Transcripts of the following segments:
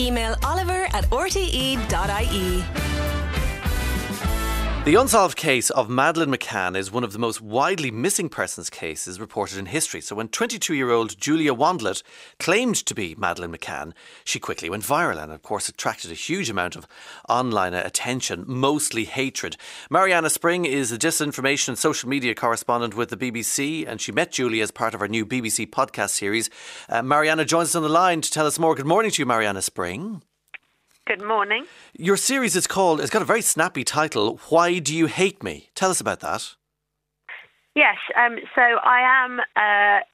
Email oliver at rte.ie. The unsolved case of Madeleine McCann is one of the most widely missing persons cases reported in history. So, when 22 year old Julia Wandlet claimed to be Madeleine McCann, she quickly went viral and, of course, attracted a huge amount of online attention, mostly hatred. Marianna Spring is a disinformation and social media correspondent with the BBC, and she met Julia as part of our new BBC podcast series. Uh, Marianna joins us on the line to tell us more. Good morning to you, Marianna Spring. Good morning. Your series is called, it's got a very snappy title, Why Do You Hate Me? Tell us about that. Yes, um, so I am uh,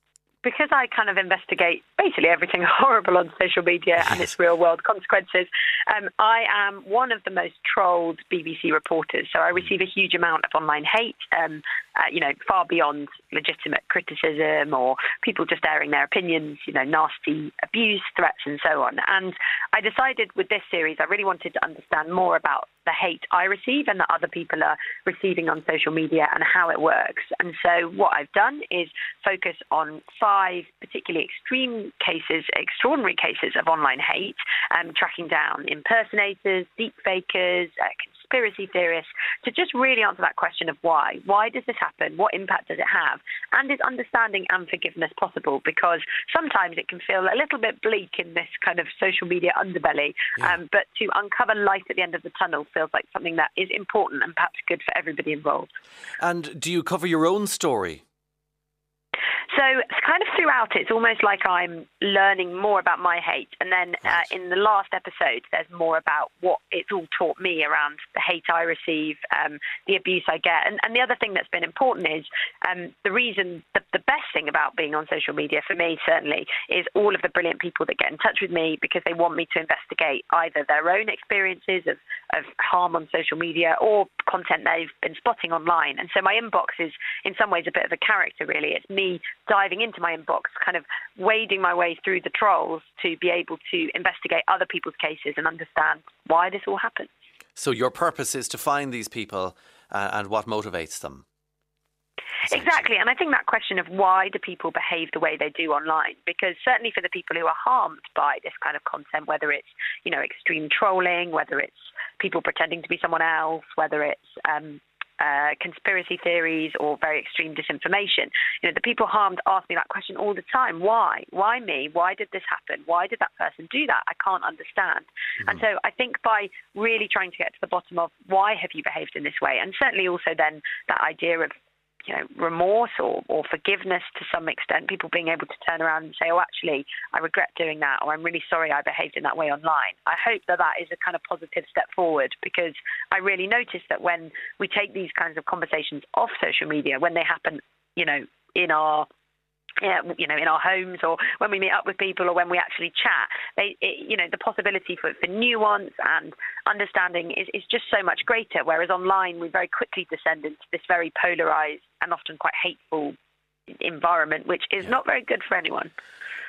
because I kind of investigate basically everything horrible on social media and its real world consequences, um, I am one of the most trolled BBC reporters. So I receive a huge amount of online hate, um, uh, you know, far beyond legitimate criticism or people just airing their opinions, you know, nasty abuse, threats, and so on. And I decided with this series, I really wanted to understand more about the hate I receive and that other people are receiving on social media and how it works. And so what I've done is focus on five particularly extreme cases, extraordinary cases of online hate, um, tracking down impersonators, deepfakers, uh, conspiracy theorists, to just really answer that question of why. Why does this happen? What impact does it have? And is understanding and forgiveness possible? Because sometimes it can feel a little bit bleak in this kind of social media underbelly. Yeah. Um, but to uncover light at the end of the tunnel feels like something that is important and perhaps good for everybody involved. And do you cover your own story? So it's kind of throughout, it's almost like I'm learning more about my hate, and then uh, in the last episode, there's more about what it's all taught me around the hate I receive, um, the abuse I get, and, and, the other thing that's been important is um, the reason, the, the best thing about being on social media for me certainly is all of the brilliant people that get in touch with me because they want me to investigate either their own experiences of, of harm on social media or content they've been spotting online, and so my inbox is in some ways a bit of a character. Really, it's me diving into my inbox, kind of wading my way through the trolls to be able to investigate other people's cases and understand why this all happened. So your purpose is to find these people uh, and what motivates them. Exactly, and I think that question of why do people behave the way they do online, because certainly for the people who are harmed by this kind of content, whether it's you know extreme trolling, whether it's people pretending to be someone else, whether it's um, uh, conspiracy theories or very extreme disinformation. You know, the people harmed ask me that question all the time. Why? Why me? Why did this happen? Why did that person do that? I can't understand. Mm-hmm. And so I think by really trying to get to the bottom of why have you behaved in this way, and certainly also then that idea of you know, remorse or, or forgiveness to some extent, people being able to turn around and say, oh, actually, I regret doing that, or I'm really sorry I behaved in that way online. I hope that that is a kind of positive step forward because I really notice that when we take these kinds of conversations off social media, when they happen, you know, in our Uh, you know, in our homes or when we meet up with people or when we actually chat, they, it, you know, the possibility for, for nuance and understanding is, is just so much greater. Whereas online, we very quickly descend into this very polarized and often quite hateful environment, which is yeah. not very good for anyone.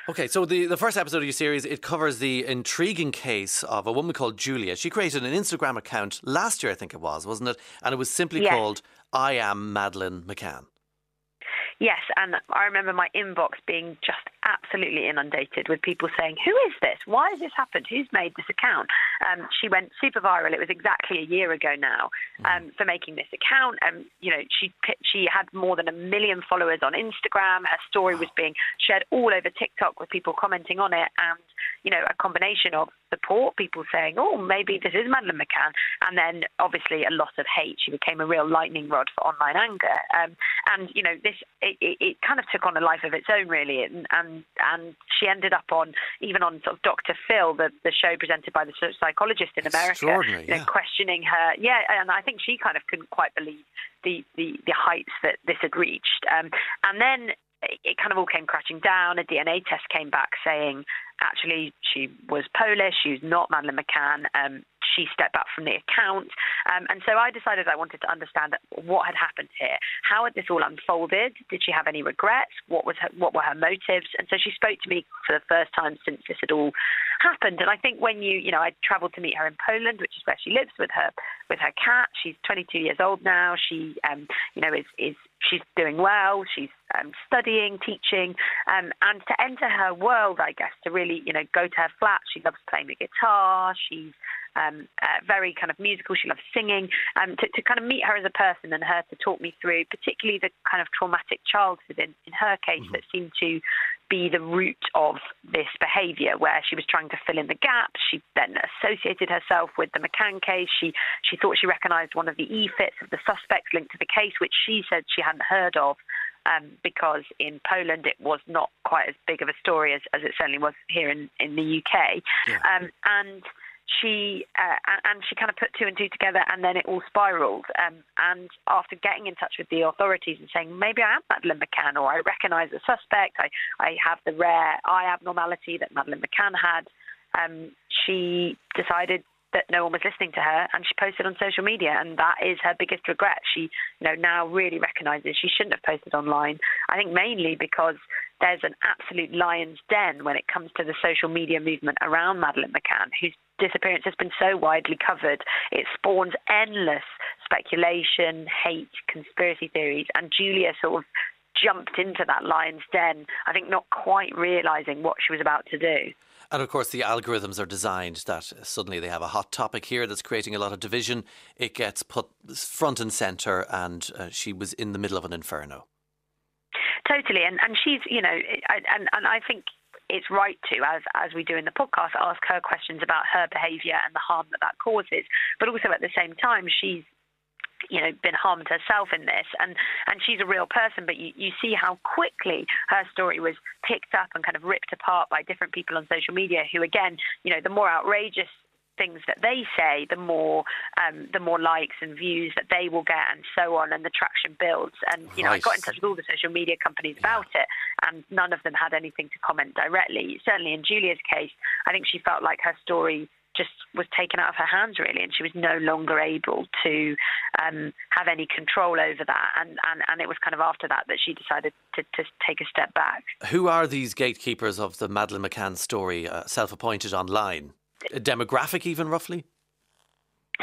Okay, so the, the first episode of your series, it covers the intriguing case of a woman called Julia. She created an Instagram account last year, I think it was, wasn't it? And it was simply yes. called I Am Madeleine McCann. Yes, and I remember my inbox being just absolutely inundated with people saying, "Who is this? Why has this happened? Who's made this account?" Um, she went super viral. It was exactly a year ago now mm. um, for making this account. And um, you know, she she had more than a million followers on Instagram. Her story was being shared all over TikTok with people commenting on it, and you know, a combination of support, people saying, "Oh, maybe this is Madeleine McCann," and then obviously a lot of hate. She became a real lightning rod for online anger. Um, and you know, this it, it, it, kind of took on a life of its own, really, and, and and she ended up on even on sort of Dr. Phil, the the show presented by the psychologist in America, you know, yeah. questioning her. Yeah, and I think she kind of couldn't quite believe the the, the heights that this had reached. Um, and then it kind of all came crashing down. A DNA test came back saying actually she was Polish. She was not Madeleine McCann. Um, she stepped back from the account. Um, and so I decided I wanted to understand what had happened here. How had this all unfolded? Did she have any regrets? What was her, what were her motives? And so she spoke to me for the first time since this had all happened. And I think when you, you know, I travelled to meet her in Poland, which is where she lives with her with her cat. She's 22 years old now. She, um, you know, is is she's doing well. She's um, studying, teaching, um, and to enter her world, I guess, to really, you know, go to her flat. She loves playing the guitar. She's um, uh, very kind of musical. She loves singing. Um, to, to kind of meet her as a person and her to talk me through, particularly the kind of traumatic childhood in, in her case mm-hmm. that seemed to be the root of this behaviour, where she was trying to fill in the gaps. She then associated herself with the McCann case. She she thought she recognised one of the e-fits of the suspects linked to the case, which she said she hadn't heard of. Um, because in Poland it was not quite as big of a story as, as it certainly was here in, in the UK. Yeah. Um, and she uh, and she kind of put two and two together, and then it all spiraled. Um, and after getting in touch with the authorities and saying maybe I am Madeleine McCann, or I recognise the suspect, I I have the rare eye abnormality that Madeleine McCann had, um, she decided that no one was listening to her and she posted on social media and that is her biggest regret. She you know now really recognizes she shouldn't have posted online. I think mainly because there's an absolute lion's den when it comes to the social media movement around madeleine mccann whose disappearance has been so widely covered it spawns endless speculation hate conspiracy theories and julia sort of jumped into that lion's den i think not quite realizing what she was about to do and of course, the algorithms are designed that suddenly they have a hot topic here that's creating a lot of division. It gets put front and centre, and uh, she was in the middle of an inferno. Totally, and and she's you know, and and I think it's right to, as as we do in the podcast, ask her questions about her behaviour and the harm that that causes. But also at the same time, she's you know been harmed herself in this and and she's a real person but you, you see how quickly her story was picked up and kind of ripped apart by different people on social media who again you know the more outrageous things that they say, the more um, the more likes and views that they will get, and so on, and the traction builds. And you know, I got in touch with all the social media companies about it, and none of them had anything to comment directly. Certainly, in Julia's case, I think she felt like her story just was taken out of her hands really and she was no longer able to um, have any control over that and, and, and it was kind of after that that she decided to, to take a step back. Who are these gatekeepers of the Madeleine McCann story, uh, self-appointed online? Demographic even roughly?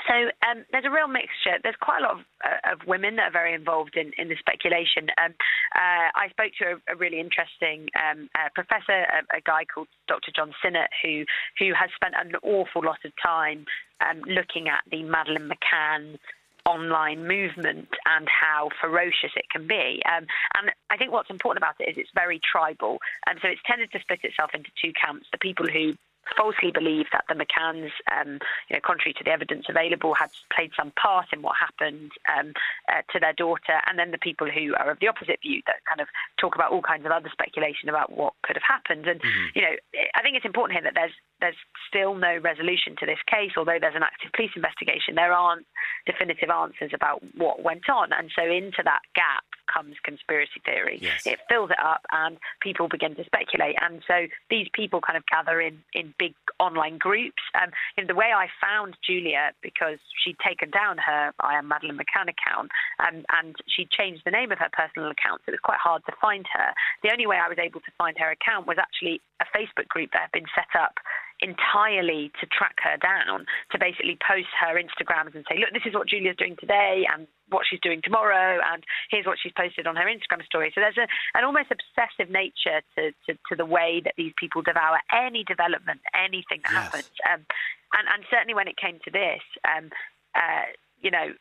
So um, there's a real mixture. There's quite a lot of, uh, of, women that are very involved in, in the speculation. Um, uh, I spoke to a, a really interesting um, uh, professor, a, a, guy called Dr. John Synnott, who who has spent an awful lot of time um, looking at the Madeleine McCann online movement and how ferocious it can be. Um, and I think what's important about it is it's very tribal. And so it's tended to split itself into two camps the people who falsely believe that the McCanns, um, you know, contrary to the evidence available, had played some part in what happened um, uh, to their daughter, and then the people who are of the opposite view that kind of talk about all kinds of other speculation about what could have happened. And mm-hmm. you know, I think it's important here that there's there's still no resolution to this case, although there's an active police investigation. There aren't definitive answers about what went on, and so into that gap comes conspiracy theory. Yes. It fills it up, and people begin to speculate. And so these people kind of gather in in big online groups. Um, know, the way I found Julia because she'd taken down her I am Madeleine McCann account, um, and she'd changed the name of her personal account, so it was quite hard to find her. The only way I was able to find her account was actually a Facebook group that had been set up entirely to track her down, to basically post her Instagrams and say, look, this is what Julia's doing today and what she's doing tomorrow, and here's what she's posted on her Instagram story. So there's a, an almost obsessive nature to, to, to the way that these people devour any development, anything that yes. happens. Um, and, and certainly when it came to this, um, uh, you know,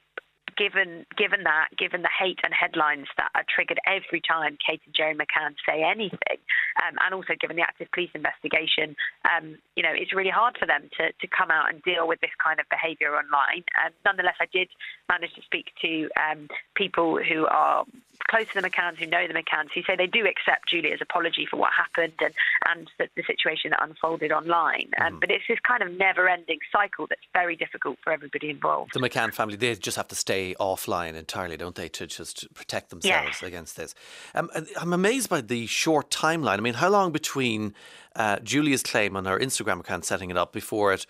given given that, given the hate and headlines that are triggered every time Kate and Gerry McCann say anything, um, and also given the active police investigation, um, you know, it's really hard for them to, to come out and deal with this kind of behaviour online. And nonetheless, I did manage to speak to um, people who are close to the McCanns, who know the McCanns, who say they do accept Julia's apology for what happened and, and the, the situation that unfolded online. Um, mm. But it's this kind of never ending cycle that's very difficult for everybody involved. The McCann family, they just have to stay offline entirely, don't they, to just protect themselves yes. against this? Um, I'm amazed by the short timeline. I mean, how long between uh, Julia's claim on her Instagram account setting it up before it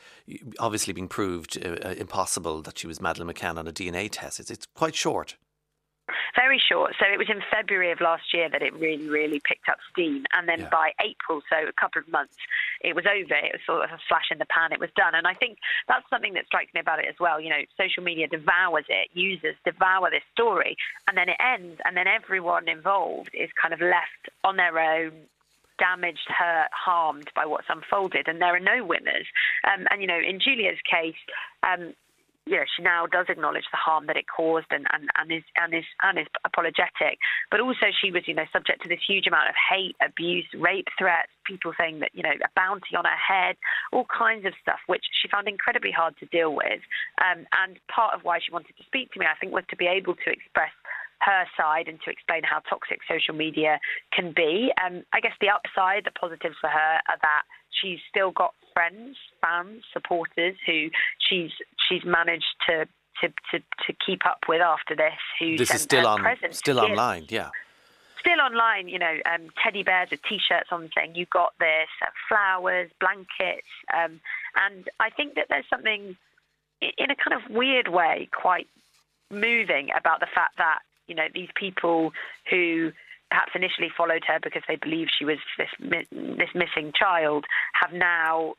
obviously being proved uh, uh impossible that she was Madeleine McCann on a DNA test? It's, it's quite short. Very short. So it was in February of last year that it really, really picked up steam. And then yeah. by April, so a couple of months, it was over. It was sort of a flash in the pan. It was done. And I think that's something that strikes me about it as well. You know, social media devours it, users devour this story, and then it ends, and then everyone involved is kind of left on their own, damaged, hurt, harmed by what's unfolded, and there are no winners. Um, and you know, in Julia's case, um, you know, she now does acknowledge the harm that it caused and, and, and is and is and is apologetic. But also she was, you know, subject to this huge amount of hate, abuse, rape threats, people saying that, you know, a bounty on her head, all kinds of stuff, which she found incredibly hard to deal with. Um, and part of why she wanted to speak to me, I think, was to be able to express her side and to explain how toxic social media can be. Um, I guess the upside, the positives for her are that she's still got friends, fans, supporters who she's she's managed to to, to, to keep up with after this. Who this is still on present. still online, yeah. Still online, you know, um, teddy bears with T-shirts on saying "You got this," uh, flowers, blankets, um, and I think that there's something in a kind of weird way quite moving about the fact that you know these people who perhaps initially followed her because they believed she was this this missing child have now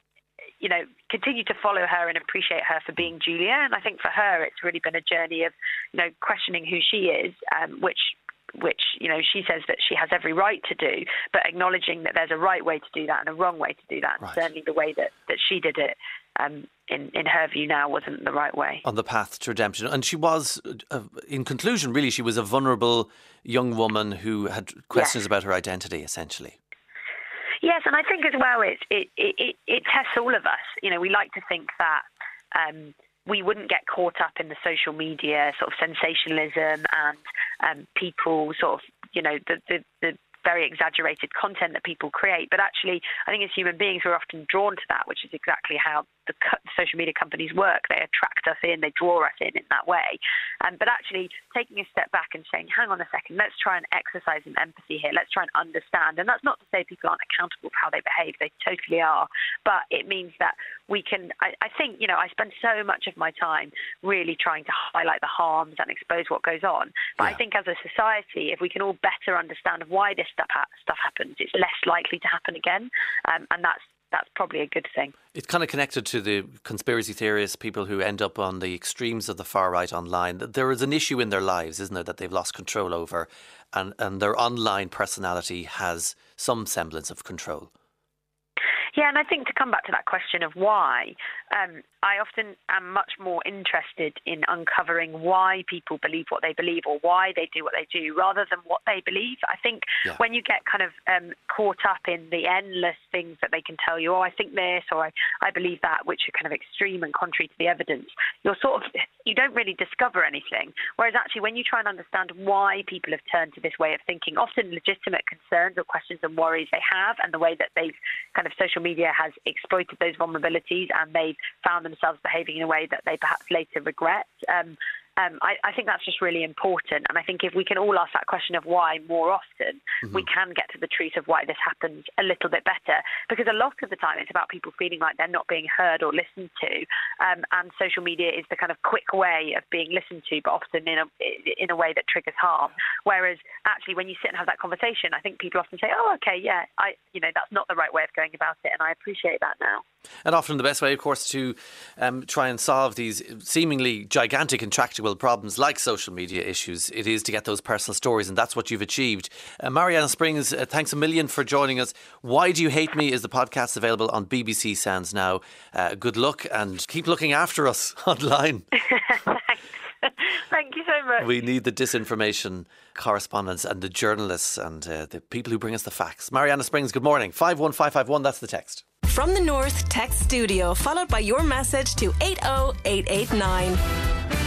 you know, continue to follow her and appreciate her for being Julia. And I think for her, it's really been a journey of, you know, questioning who she is, um, which which you know she says that she has every right to do, but acknowledging that there's a right way to do that and a wrong way to do that. Right. And certainly the way that, that she did it, um, in in her view now, wasn't the right way. On the path to redemption, and she was, uh, in conclusion, really, she was a vulnerable young woman who had questions yes. about her identity, essentially. Yes, and I think as well it it, it, it tests all of us. You know, we like to think that um, we wouldn't get caught up in the social media sort of sensationalism and um, people sort of you know the, the, the very exaggerated content that people create. But actually, I think as human beings, we're often drawn to that, which is exactly how the social media companies work. They attract us in, they draw us in in that way. Um, but actually, taking a step back and saying, hang on a second, let's try and exercise some empathy here. Let's try and understand. And that's not to say people aren't accountable for how they behave, they totally are. But it means that we can, I, I think, you know, I spend so much of my time really trying to highlight the harms and expose what goes on. But yeah. I think as a society, if we can all better understand why this stuff, ha- stuff happens, it's less likely to happen again. Um, and that's that's probably a good thing. It's kind of connected to the conspiracy theorists, people who end up on the extremes of the far right online. There is an issue in their lives, isn't there, that they've lost control over, and, and their online personality has some semblance of control. Yeah, and I think to come back to that question of why, um, I often am much more interested in uncovering why people believe what they believe or why they do what they do rather than what they believe. I think yeah. when you get kind of um, caught up in the endless things that they can tell you, oh, I think this or I, I believe that, which are kind of extreme and contrary to the evidence, you're sort of, you don't really discover anything. Whereas actually, when you try and understand why people have turned to this way of thinking, often legitimate concerns or questions and worries they have, and the way that they've kind of social media has exploited those vulnerabilities and they've found themselves behaving in a way that they perhaps later regret. Um, um, I, I, think that's just really important. And I think if we can all ask that question of why more often, mm-hmm. we can get to the truth of why this happens a little bit better. Because a lot of the time, it's about people feeling like they're not being heard or listened to. Um, and social media is the kind of quick way of being listened to, but often in a in a way that triggers harm. Whereas actually, when you sit and have that conversation, I think people often say, "Oh, okay, yeah, I, you know, that's not the right way of going about it," and I appreciate that now. And often the best way, of course, to um, try and solve these seemingly gigantic intractable problems like social media issues, it is to get those personal stories, and that's what you've achieved. Uh, Marianna Springs, uh, thanks a million for joining us. Why Do You Hate Me is the podcast available on BBC Sounds now. Uh, good luck and keep looking after us online. Thanks. Thank you so much. We need the disinformation correspondents and the journalists and uh, the people who bring us the facts. Marianna Springs, good morning. 51551, that's the text. From the North Text Studio, followed by your message to 80889.